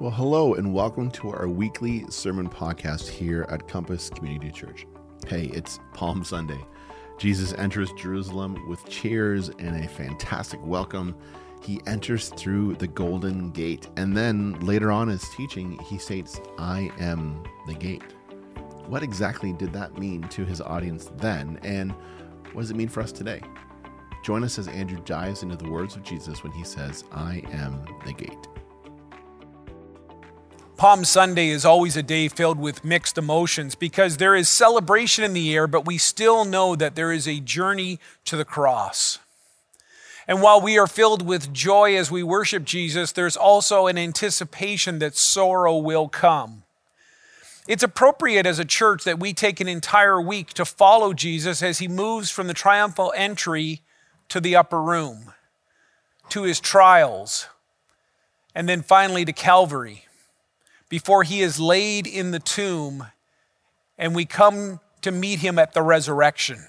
Well, hello, and welcome to our weekly sermon podcast here at Compass Community Church. Hey, it's Palm Sunday. Jesus enters Jerusalem with cheers and a fantastic welcome. He enters through the Golden Gate, and then later on in his teaching, he states, I am the gate. What exactly did that mean to his audience then, and what does it mean for us today? Join us as Andrew dives into the words of Jesus when he says, I am the gate. Palm Sunday is always a day filled with mixed emotions because there is celebration in the air, but we still know that there is a journey to the cross. And while we are filled with joy as we worship Jesus, there's also an anticipation that sorrow will come. It's appropriate as a church that we take an entire week to follow Jesus as he moves from the triumphal entry to the upper room, to his trials, and then finally to Calvary before he is laid in the tomb and we come to meet him at the resurrection.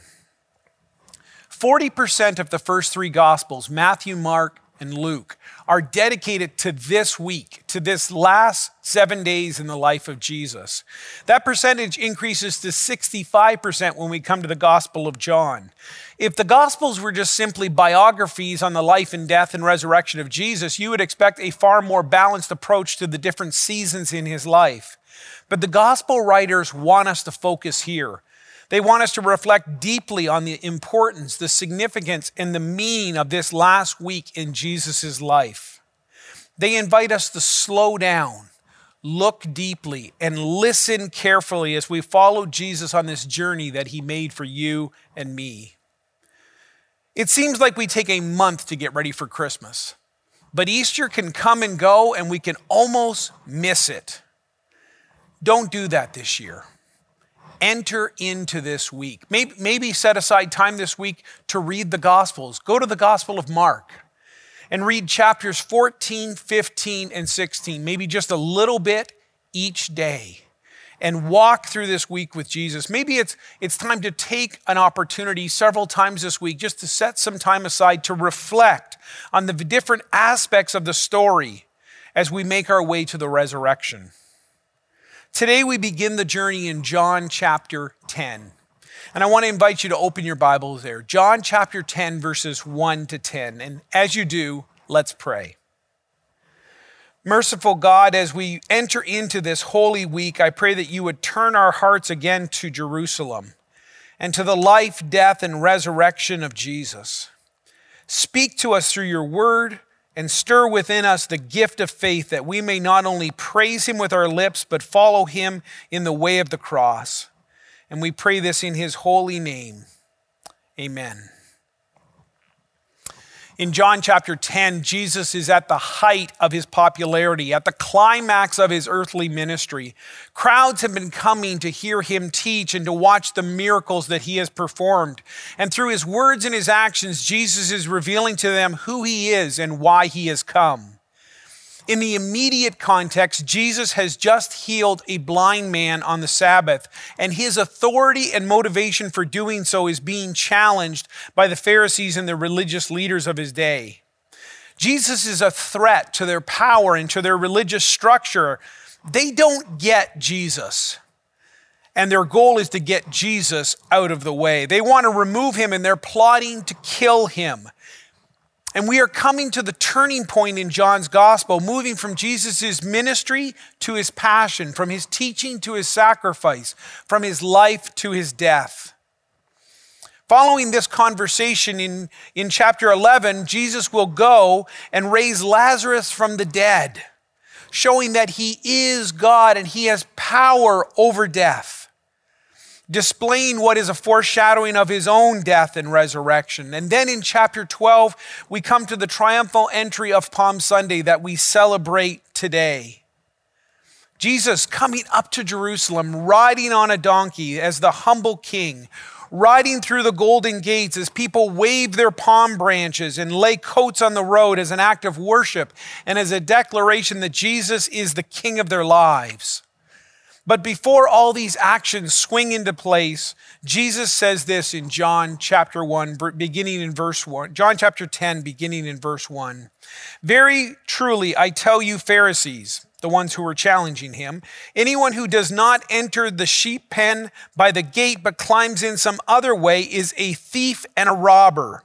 40% of the first three Gospels, Matthew, Mark, and Luke are dedicated to this week, to this last seven days in the life of Jesus. That percentage increases to 65% when we come to the Gospel of John. If the Gospels were just simply biographies on the life and death and resurrection of Jesus, you would expect a far more balanced approach to the different seasons in his life. But the Gospel writers want us to focus here they want us to reflect deeply on the importance, the significance, and the meaning of this last week in Jesus' life. They invite us to slow down, look deeply, and listen carefully as we follow Jesus on this journey that he made for you and me. It seems like we take a month to get ready for Christmas, but Easter can come and go, and we can almost miss it. Don't do that this year enter into this week. Maybe, maybe set aside time this week to read the Gospels. Go to the Gospel of Mark and read chapters 14, 15, and 16, maybe just a little bit each day. And walk through this week with Jesus. Maybe it's, it's time to take an opportunity several times this week just to set some time aside to reflect on the different aspects of the story as we make our way to the resurrection. Today we begin the journey in John chapter 10. And I want to invite you to open your Bibles there. John chapter 10, verses 1 to 10. And as you do, let's pray. Merciful God, as we enter into this holy week, I pray that you would turn our hearts again to Jerusalem and to the life, death, and resurrection of Jesus. Speak to us through your word and stir within us the gift of faith that we may not only praise him with our lips, but follow him in the way of the cross. And we pray this in his holy name. Amen. In John chapter 10, Jesus is at the height of his popularity, at the climax of his earthly ministry. Crowds have been coming to hear him teach and to watch the miracles that he has performed. And through his words and his actions, Jesus is revealing to them who he is and why he has come. In the immediate context, Jesus has just healed a blind man on the Sabbath, and his authority and motivation for doing so is being challenged by the Pharisees and the religious leaders of his day. Jesus is a threat to their power and to their religious structure. They don't get Jesus. And their goal is to get Jesus out of the way. They want to remove him and they're plotting to kill him. And we are coming to the turning point in John's gospel, moving from Jesus' ministry to his passion, from his teaching to his sacrifice, from his life to his death. Following this conversation in, in chapter 11, Jesus will go and raise Lazarus from the dead, showing that he is God and he has power over death displaying what is a foreshadowing of his own death and resurrection. And then in chapter 12, we come to the triumphal entry of Palm Sunday that we celebrate today. Jesus coming up to Jerusalem, riding on a donkey as the humble king, riding through the golden gates as people wave their palm branches and lay coats on the road as an act of worship and as a declaration that Jesus is the king of their lives. But before all these actions swing into place, Jesus says this in John chapter 1, beginning in verse 1. John chapter 10, beginning in verse 1. Very truly, I tell you, Pharisees, the ones who were challenging him, anyone who does not enter the sheep pen by the gate but climbs in some other way is a thief and a robber.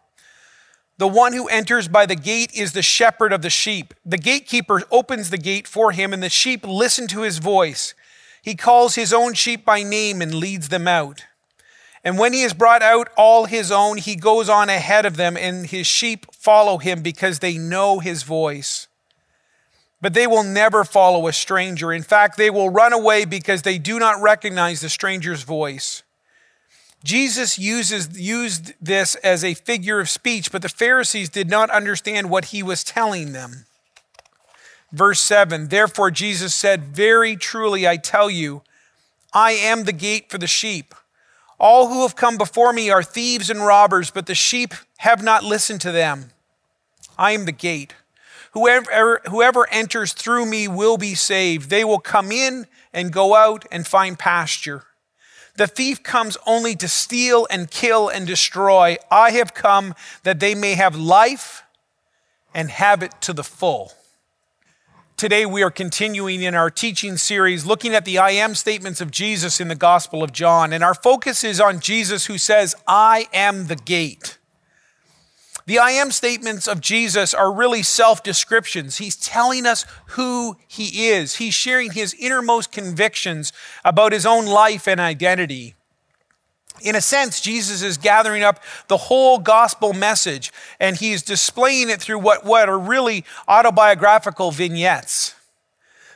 The one who enters by the gate is the shepherd of the sheep. The gatekeeper opens the gate for him, and the sheep listen to his voice. He calls his own sheep by name and leads them out. And when he has brought out all his own, he goes on ahead of them, and his sheep follow him because they know his voice. But they will never follow a stranger. In fact, they will run away because they do not recognize the stranger's voice. Jesus uses, used this as a figure of speech, but the Pharisees did not understand what he was telling them. Verse 7 Therefore, Jesus said, Very truly, I tell you, I am the gate for the sheep. All who have come before me are thieves and robbers, but the sheep have not listened to them. I am the gate. Whoever, whoever enters through me will be saved. They will come in and go out and find pasture. The thief comes only to steal and kill and destroy. I have come that they may have life and have it to the full. Today, we are continuing in our teaching series looking at the I am statements of Jesus in the Gospel of John. And our focus is on Jesus who says, I am the gate. The I am statements of Jesus are really self descriptions. He's telling us who he is, he's sharing his innermost convictions about his own life and identity. In a sense, Jesus is gathering up the whole gospel message and he's displaying it through what, what are really autobiographical vignettes.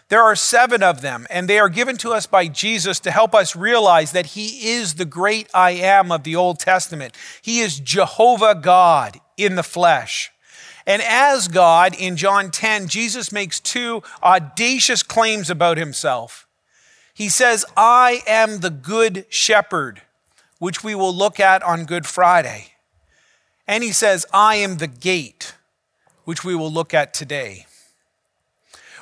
There are seven of them, and they are given to us by Jesus to help us realize that He is the great I am of the Old Testament. He is Jehovah God in the flesh. And as God, in John 10, Jesus makes two audacious claims about Himself. He says, I am the good shepherd which we will look at on Good Friday. And he says, I am the gate, which we will look at today.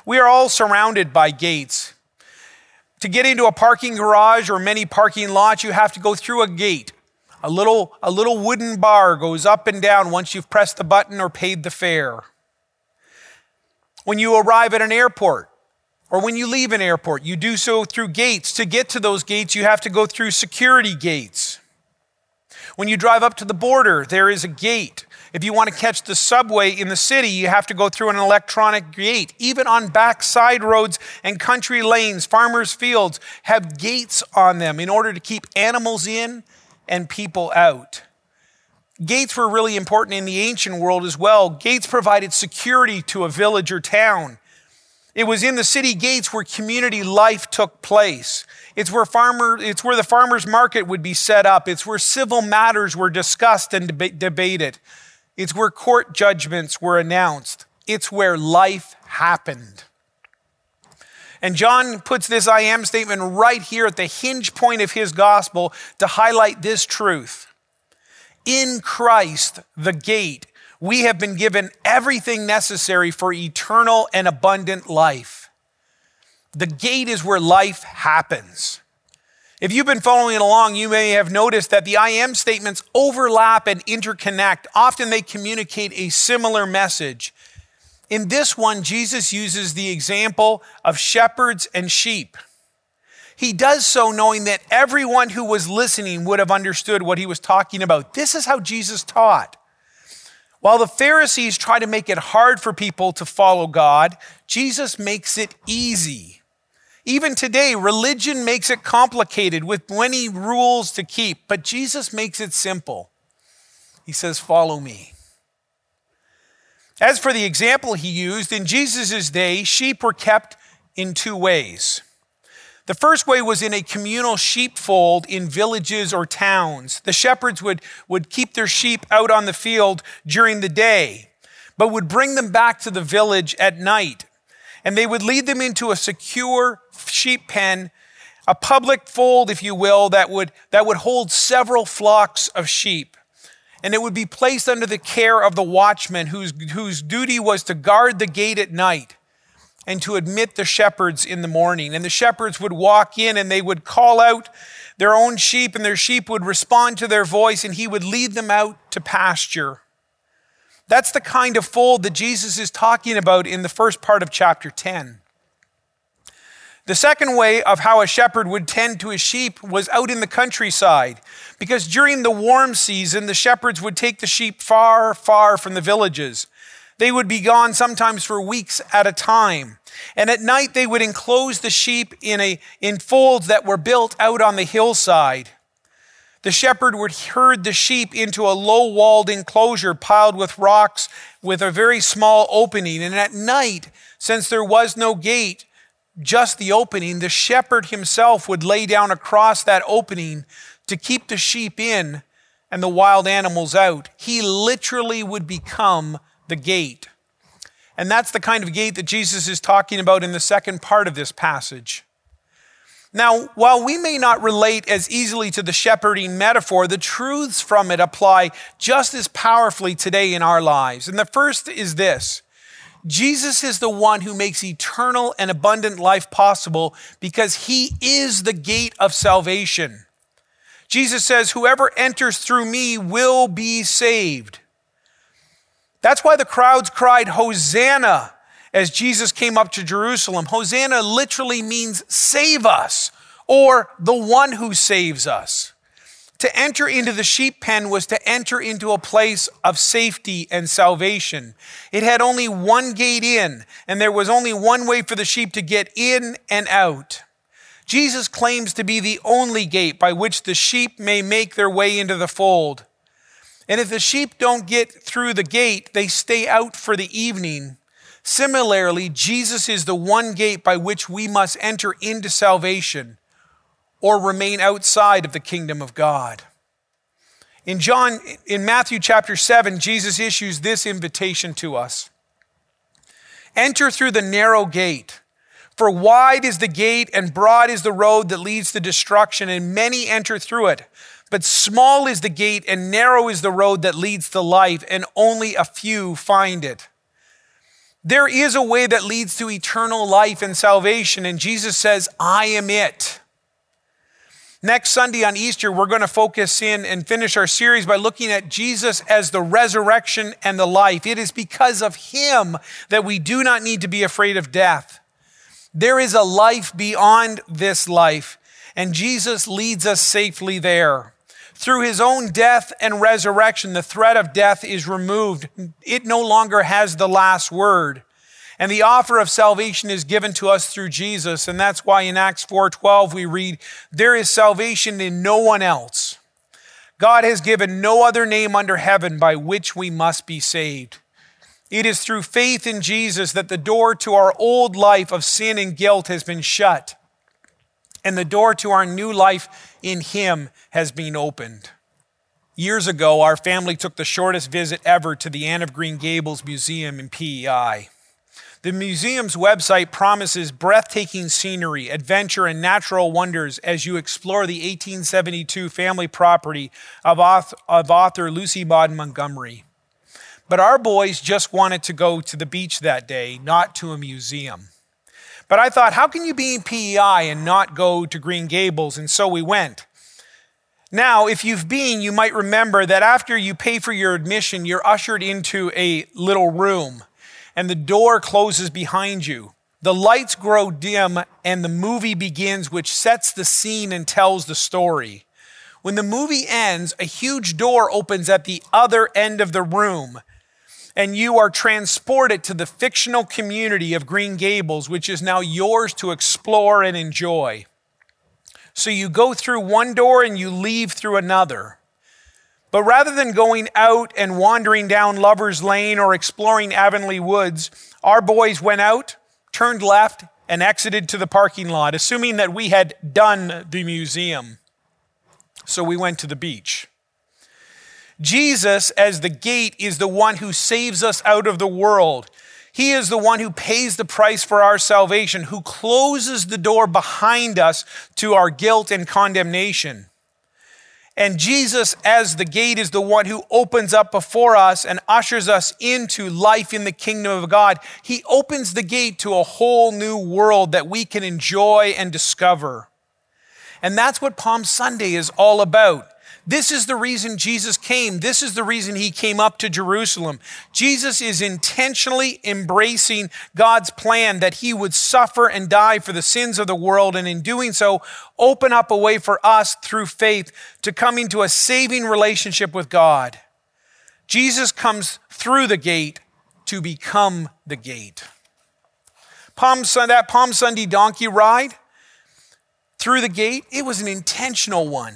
We are all surrounded by gates. To get into a parking garage or many parking lots, you have to go through a gate. A little, a little wooden bar goes up and down once you've pressed the button or paid the fare. When you arrive at an airport, or when you leave an airport, you do so through gates. To get to those gates, you have to go through security gates. When you drive up to the border, there is a gate. If you want to catch the subway in the city, you have to go through an electronic gate. Even on backside roads and country lanes, farmers' fields have gates on them in order to keep animals in and people out. Gates were really important in the ancient world as well. Gates provided security to a village or town. It was in the city gates where community life took place. It's where farmer, it's where the farmers market would be set up. It's where civil matters were discussed and deb- debated. It's where court judgments were announced. It's where life happened. And John puts this I am statement right here at the hinge point of his gospel to highlight this truth. In Christ, the gate, we have been given everything necessary for eternal and abundant life. The gate is where life happens. If you've been following along, you may have noticed that the I am statements overlap and interconnect. Often they communicate a similar message. In this one, Jesus uses the example of shepherds and sheep. He does so knowing that everyone who was listening would have understood what he was talking about. This is how Jesus taught. While the Pharisees try to make it hard for people to follow God, Jesus makes it easy. Even today, religion makes it complicated with many rules to keep, but Jesus makes it simple. He says, Follow me. As for the example he used, in Jesus' day, sheep were kept in two ways. The first way was in a communal sheepfold in villages or towns. The shepherds would, would keep their sheep out on the field during the day, but would bring them back to the village at night. And they would lead them into a secure sheep pen, a public fold, if you will, that would, that would hold several flocks of sheep. And it would be placed under the care of the watchman whose, whose duty was to guard the gate at night and to admit the shepherds in the morning. And the shepherds would walk in and they would call out their own sheep, and their sheep would respond to their voice, and he would lead them out to pasture. That's the kind of fold that Jesus is talking about in the first part of chapter 10. The second way of how a shepherd would tend to his sheep was out in the countryside, because during the warm season, the shepherds would take the sheep far, far from the villages. They would be gone sometimes for weeks at a time. And at night, they would enclose the sheep in, a, in folds that were built out on the hillside. The shepherd would herd the sheep into a low walled enclosure piled with rocks with a very small opening. And at night, since there was no gate, just the opening, the shepherd himself would lay down across that opening to keep the sheep in and the wild animals out. He literally would become the gate. And that's the kind of gate that Jesus is talking about in the second part of this passage. Now, while we may not relate as easily to the shepherding metaphor, the truths from it apply just as powerfully today in our lives. And the first is this Jesus is the one who makes eternal and abundant life possible because he is the gate of salvation. Jesus says, Whoever enters through me will be saved. That's why the crowds cried, Hosanna, as Jesus came up to Jerusalem. Hosanna literally means save us, or the one who saves us. To enter into the sheep pen was to enter into a place of safety and salvation. It had only one gate in, and there was only one way for the sheep to get in and out. Jesus claims to be the only gate by which the sheep may make their way into the fold. And if the sheep don't get through the gate, they stay out for the evening. Similarly, Jesus is the one gate by which we must enter into salvation or remain outside of the kingdom of God. In John in Matthew chapter 7, Jesus issues this invitation to us. Enter through the narrow gate. For wide is the gate and broad is the road that leads to destruction, and many enter through it. But small is the gate and narrow is the road that leads to life, and only a few find it. There is a way that leads to eternal life and salvation, and Jesus says, I am it. Next Sunday on Easter, we're going to focus in and finish our series by looking at Jesus as the resurrection and the life. It is because of him that we do not need to be afraid of death. There is a life beyond this life, and Jesus leads us safely there. Through his own death and resurrection, the threat of death is removed. It no longer has the last word. And the offer of salvation is given to us through Jesus. And that's why in Acts 4:12 we read, "There is salvation in no one else. God has given no other name under heaven by which we must be saved." It is through faith in Jesus that the door to our old life of sin and guilt has been shut, and the door to our new life in Him has been opened. Years ago, our family took the shortest visit ever to the Anne of Green Gables Museum in PEI. The museum's website promises breathtaking scenery, adventure, and natural wonders as you explore the 1872 family property of author Lucy Maud Montgomery. But our boys just wanted to go to the beach that day, not to a museum. But I thought, how can you be in PEI and not go to Green Gables? And so we went. Now, if you've been, you might remember that after you pay for your admission, you're ushered into a little room and the door closes behind you. The lights grow dim and the movie begins, which sets the scene and tells the story. When the movie ends, a huge door opens at the other end of the room, and you are transported to the fictional community of Green Gables, which is now yours to explore and enjoy. So you go through one door and you leave through another. But rather than going out and wandering down Lover's Lane or exploring Avonlea Woods, our boys went out, turned left, and exited to the parking lot, assuming that we had done the museum. So we went to the beach. Jesus, as the gate, is the one who saves us out of the world. He is the one who pays the price for our salvation, who closes the door behind us to our guilt and condemnation. And Jesus, as the gate, is the one who opens up before us and ushers us into life in the kingdom of God. He opens the gate to a whole new world that we can enjoy and discover. And that's what Palm Sunday is all about. This is the reason Jesus came. This is the reason he came up to Jerusalem. Jesus is intentionally embracing God's plan that he would suffer and die for the sins of the world, and in doing so, open up a way for us through faith to come into a saving relationship with God. Jesus comes through the gate to become the gate. Palm Sunday, that Palm Sunday donkey ride through the gate, it was an intentional one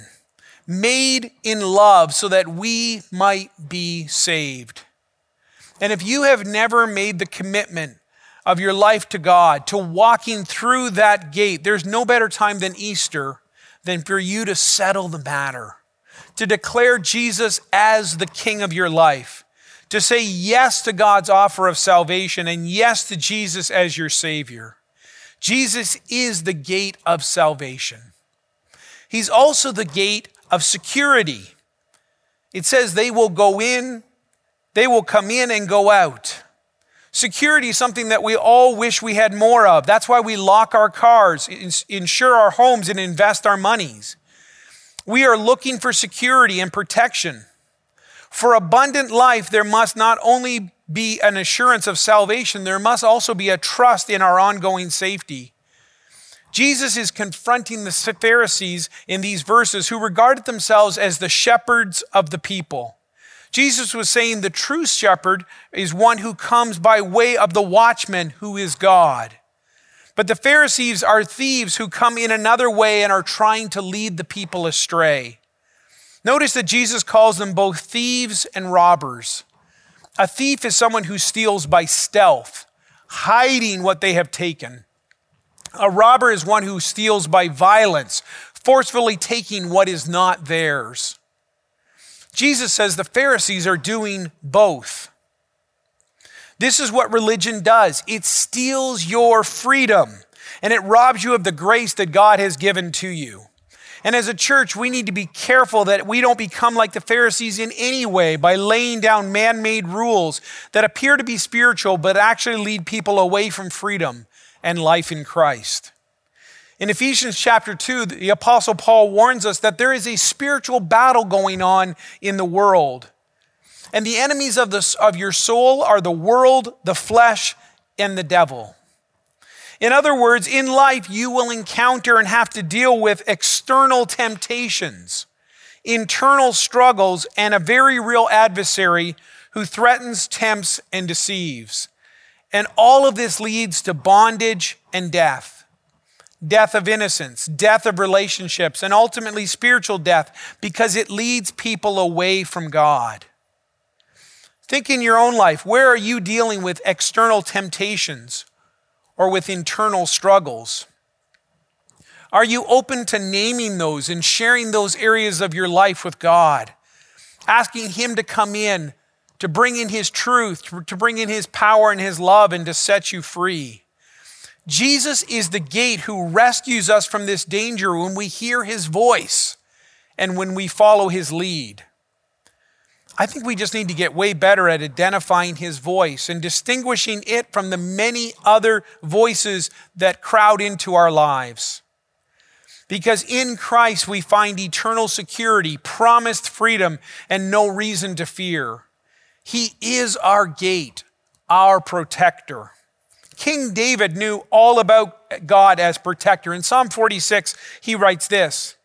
made in love so that we might be saved. And if you have never made the commitment of your life to God, to walking through that gate, there's no better time than Easter than for you to settle the matter, to declare Jesus as the King of your life, to say yes to God's offer of salvation and yes to Jesus as your Savior. Jesus is the gate of salvation. He's also the gate of security. It says they will go in, they will come in and go out. Security is something that we all wish we had more of. That's why we lock our cars, insure our homes, and invest our monies. We are looking for security and protection. For abundant life, there must not only be an assurance of salvation, there must also be a trust in our ongoing safety. Jesus is confronting the Pharisees in these verses who regarded themselves as the shepherds of the people. Jesus was saying the true shepherd is one who comes by way of the watchman who is God. But the Pharisees are thieves who come in another way and are trying to lead the people astray. Notice that Jesus calls them both thieves and robbers. A thief is someone who steals by stealth, hiding what they have taken. A robber is one who steals by violence, forcefully taking what is not theirs. Jesus says the Pharisees are doing both. This is what religion does it steals your freedom and it robs you of the grace that God has given to you. And as a church, we need to be careful that we don't become like the Pharisees in any way by laying down man made rules that appear to be spiritual but actually lead people away from freedom and life in Christ. In Ephesians chapter 2, the Apostle Paul warns us that there is a spiritual battle going on in the world. And the enemies of, the, of your soul are the world, the flesh, and the devil. In other words, in life, you will encounter and have to deal with external temptations, internal struggles, and a very real adversary who threatens, tempts, and deceives. And all of this leads to bondage and death death of innocence, death of relationships, and ultimately spiritual death because it leads people away from God. Think in your own life where are you dealing with external temptations or with internal struggles? Are you open to naming those and sharing those areas of your life with God? Asking Him to come in to bring in His truth, to bring in His power and His love, and to set you free. Jesus is the gate who rescues us from this danger when we hear His voice and when we follow His lead. I think we just need to get way better at identifying His voice and distinguishing it from the many other voices that crowd into our lives. Because in Christ we find eternal security, promised freedom, and no reason to fear. He is our gate, our protector. King David knew all about God as protector. In Psalm 46, he writes this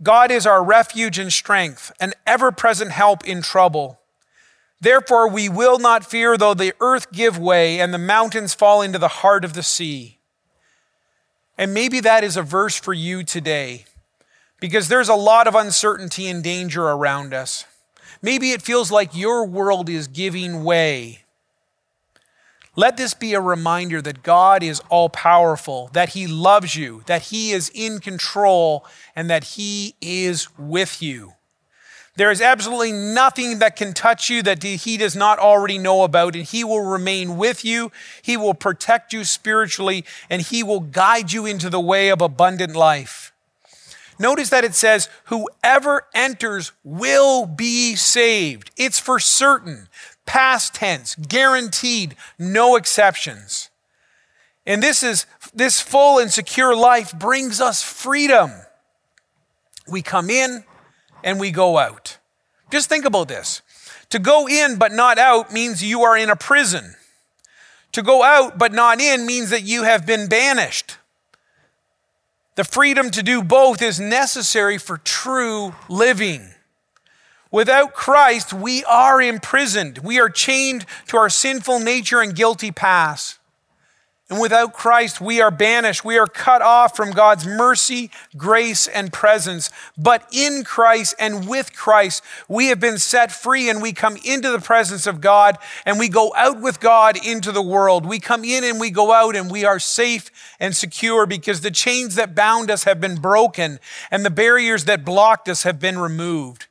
God is our refuge and strength, an ever present help in trouble. Therefore, we will not fear though the earth give way and the mountains fall into the heart of the sea. And maybe that is a verse for you today, because there's a lot of uncertainty and danger around us. Maybe it feels like your world is giving way. Let this be a reminder that God is all powerful, that He loves you, that He is in control, and that He is with you. There is absolutely nothing that can touch you that He does not already know about, and He will remain with you. He will protect you spiritually, and He will guide you into the way of abundant life. Notice that it says, whoever enters will be saved. It's for certain, past tense, guaranteed, no exceptions. And this is this full and secure life brings us freedom. We come in and we go out. Just think about this. To go in but not out means you are in a prison. To go out but not in means that you have been banished. The freedom to do both is necessary for true living. Without Christ, we are imprisoned. We are chained to our sinful nature and guilty past. And without Christ, we are banished. We are cut off from God's mercy, grace, and presence. But in Christ and with Christ, we have been set free and we come into the presence of God and we go out with God into the world. We come in and we go out and we are safe and secure because the chains that bound us have been broken and the barriers that blocked us have been removed.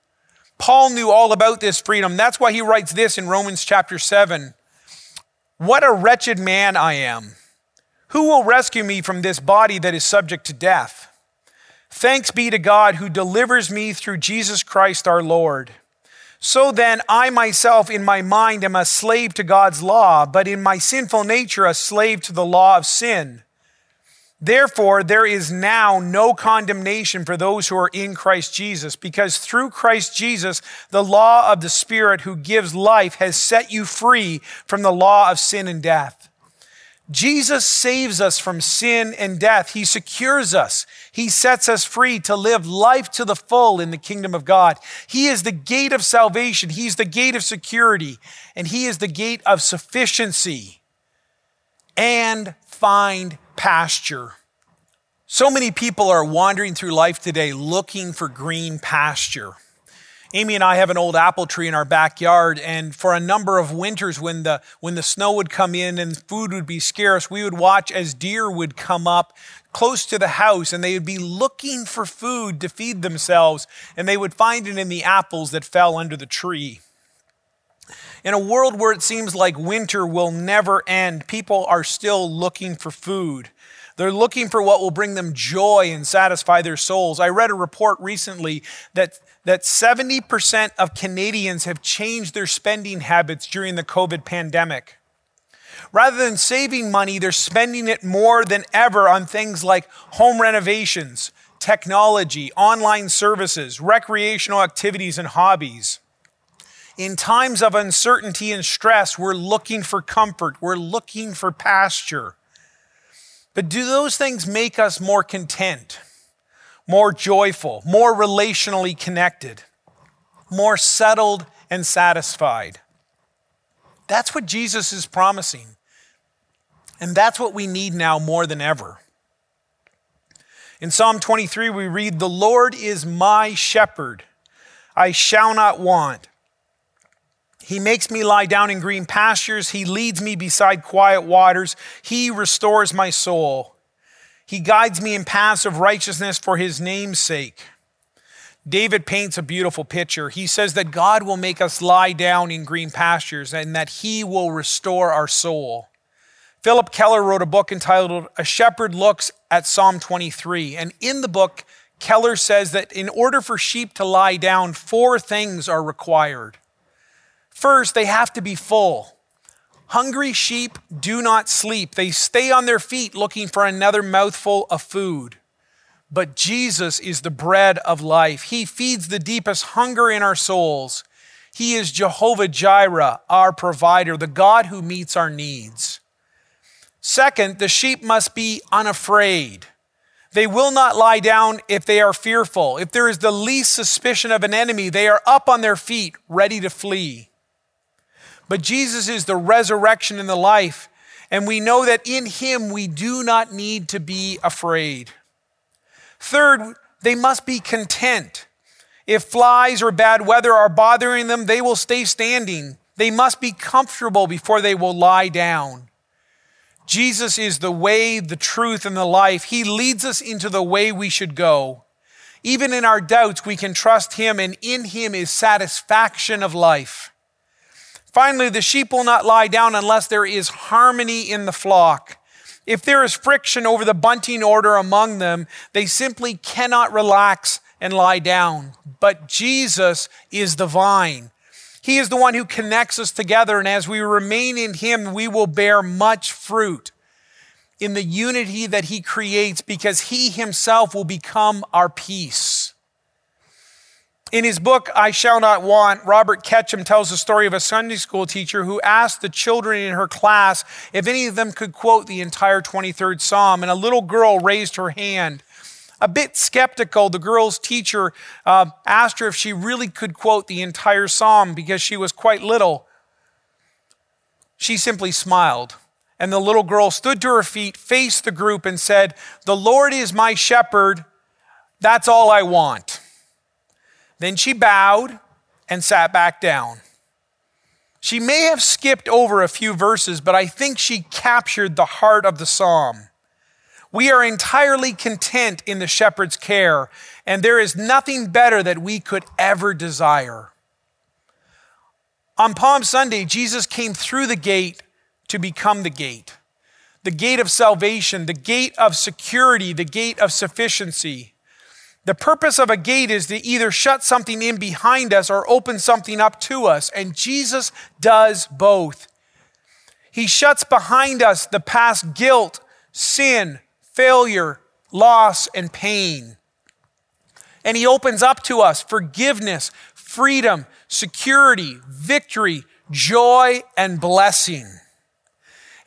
Paul knew all about this freedom. That's why he writes this in Romans chapter 7. What a wretched man I am. Who will rescue me from this body that is subject to death? Thanks be to God who delivers me through Jesus Christ our Lord. So then, I myself in my mind am a slave to God's law, but in my sinful nature a slave to the law of sin. Therefore, there is now no condemnation for those who are in Christ Jesus, because through Christ Jesus, the law of the Spirit who gives life has set you free from the law of sin and death. Jesus saves us from sin and death. He secures us. He sets us free to live life to the full in the kingdom of God. He is the gate of salvation. He's the gate of security. And He is the gate of sufficiency and find pasture. So many people are wandering through life today looking for green pasture. Amy and I have an old apple tree in our backyard, and for a number of winters, when the when the snow would come in and food would be scarce, we would watch as deer would come up close to the house, and they would be looking for food to feed themselves, and they would find it in the apples that fell under the tree. In a world where it seems like winter will never end, people are still looking for food. They're looking for what will bring them joy and satisfy their souls. I read a report recently that that 70% of Canadians have changed their spending habits during the COVID pandemic. Rather than saving money, they're spending it more than ever on things like home renovations, technology, online services, recreational activities, and hobbies. In times of uncertainty and stress, we're looking for comfort, we're looking for pasture. But do those things make us more content? More joyful, more relationally connected, more settled and satisfied. That's what Jesus is promising. And that's what we need now more than ever. In Psalm 23, we read, The Lord is my shepherd, I shall not want. He makes me lie down in green pastures. He leads me beside quiet waters. He restores my soul. He guides me in paths of righteousness for his name's sake. David paints a beautiful picture. He says that God will make us lie down in green pastures and that he will restore our soul. Philip Keller wrote a book entitled A Shepherd Looks at Psalm 23. And in the book, Keller says that in order for sheep to lie down, four things are required. First, they have to be full. Hungry sheep do not sleep. They stay on their feet looking for another mouthful of food. But Jesus is the bread of life. He feeds the deepest hunger in our souls. He is Jehovah Jireh, our provider, the God who meets our needs. Second, the sheep must be unafraid. They will not lie down if they are fearful. If there is the least suspicion of an enemy, they are up on their feet, ready to flee. But Jesus is the resurrection and the life. And we know that in him we do not need to be afraid. Third, they must be content. If flies or bad weather are bothering them, they will stay standing. They must be comfortable before they will lie down. Jesus is the way, the truth, and the life. He leads us into the way we should go. Even in our doubts, we can trust Him, and in Him is satisfaction of life. Finally, the sheep will not lie down unless there is harmony in the flock. If there is friction over the bunting order among them, they simply cannot relax and lie down. But Jesus is the vine. He is the one who connects us together, and as we remain in Him, we will bear much fruit in the unity that He creates because He Himself will become our peace. In his book, I Shall Not Want, Robert Ketcham tells the story of a Sunday school teacher who asked the children in her class if any of them could quote the entire 23rd Psalm, and a little girl raised her hand. A bit skeptical, the girl's teacher uh, asked her if she really could quote the entire Psalm because she was quite little. She simply smiled. And the little girl stood to her feet, faced the group, and said, The Lord is my shepherd. That's all I want. Then she bowed and sat back down. She may have skipped over a few verses, but I think she captured the heart of the psalm. We are entirely content in the shepherd's care, and there is nothing better that we could ever desire. On Palm Sunday, Jesus came through the gate to become the gate the gate of salvation, the gate of security, the gate of sufficiency. The purpose of a gate is to either shut something in behind us or open something up to us, and Jesus does both. He shuts behind us the past guilt, sin, failure, loss, and pain. And He opens up to us forgiveness, freedom, security, victory, joy, and blessing.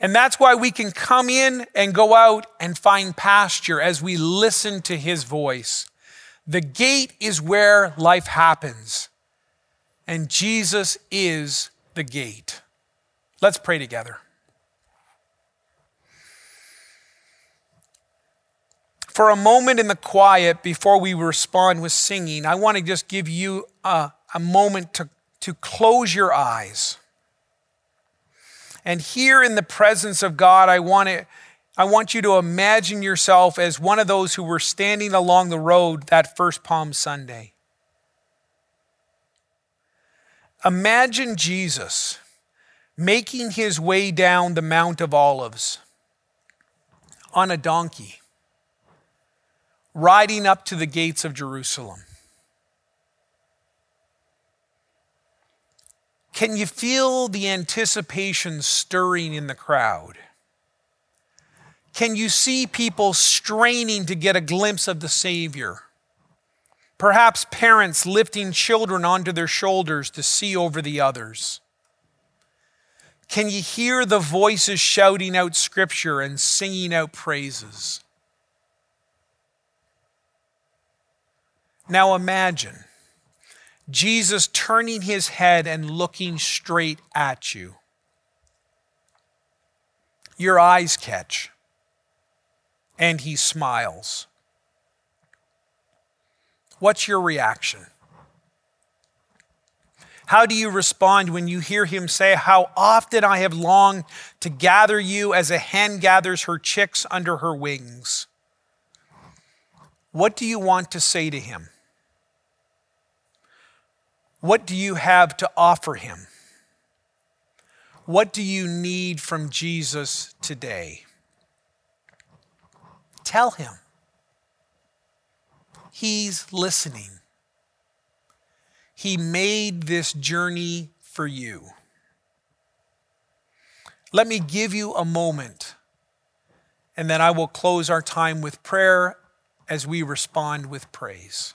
And that's why we can come in and go out and find pasture as we listen to His voice. The gate is where life happens, and Jesus is the gate. Let's pray together. For a moment in the quiet before we respond with singing, I want to just give you a, a moment to, to close your eyes. And here in the presence of God, I want to I want you to imagine yourself as one of those who were standing along the road that first Palm Sunday. Imagine Jesus making his way down the Mount of Olives on a donkey, riding up to the gates of Jerusalem. Can you feel the anticipation stirring in the crowd? Can you see people straining to get a glimpse of the Savior? Perhaps parents lifting children onto their shoulders to see over the others. Can you hear the voices shouting out scripture and singing out praises? Now imagine Jesus turning his head and looking straight at you. Your eyes catch and he smiles. What's your reaction? How do you respond when you hear him say, How often I have longed to gather you as a hen gathers her chicks under her wings? What do you want to say to him? What do you have to offer him? What do you need from Jesus today? Tell him. He's listening. He made this journey for you. Let me give you a moment, and then I will close our time with prayer as we respond with praise.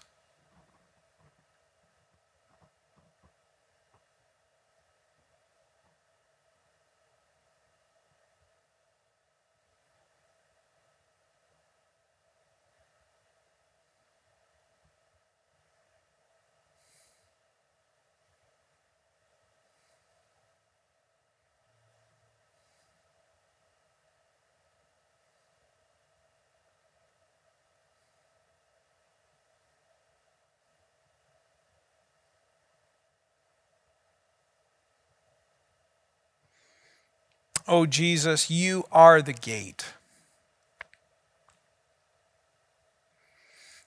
Oh, Jesus, you are the gate.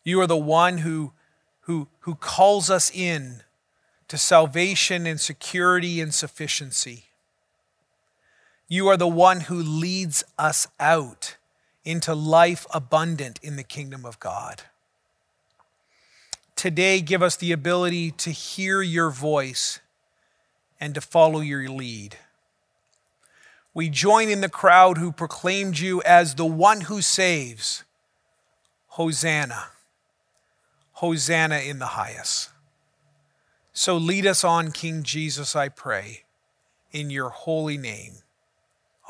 You are the one who, who, who calls us in to salvation and security and sufficiency. You are the one who leads us out into life abundant in the kingdom of God. Today, give us the ability to hear your voice and to follow your lead. We join in the crowd who proclaimed you as the one who saves. Hosanna. Hosanna in the highest. So lead us on, King Jesus, I pray, in your holy name.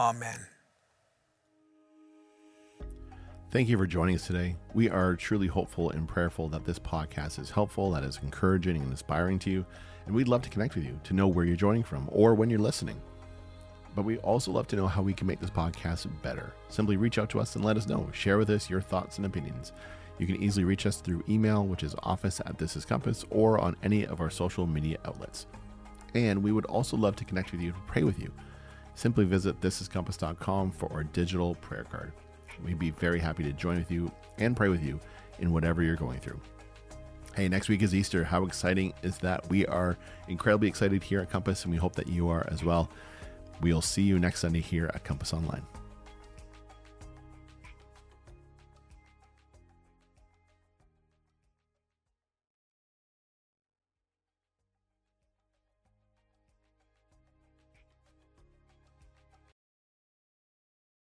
Amen. Thank you for joining us today. We are truly hopeful and prayerful that this podcast is helpful, that is encouraging and inspiring to you, and we'd love to connect with you to know where you're joining from or when you're listening. But we also love to know how we can make this podcast better. Simply reach out to us and let us know. Share with us your thoughts and opinions. You can easily reach us through email, which is office at This Is Compass, or on any of our social media outlets. And we would also love to connect with you to pray with you. Simply visit thisiscompass.com for our digital prayer card. We'd be very happy to join with you and pray with you in whatever you're going through. Hey, next week is Easter. How exciting is that? We are incredibly excited here at Compass, and we hope that you are as well. We'll see you next Sunday here at Compass Online.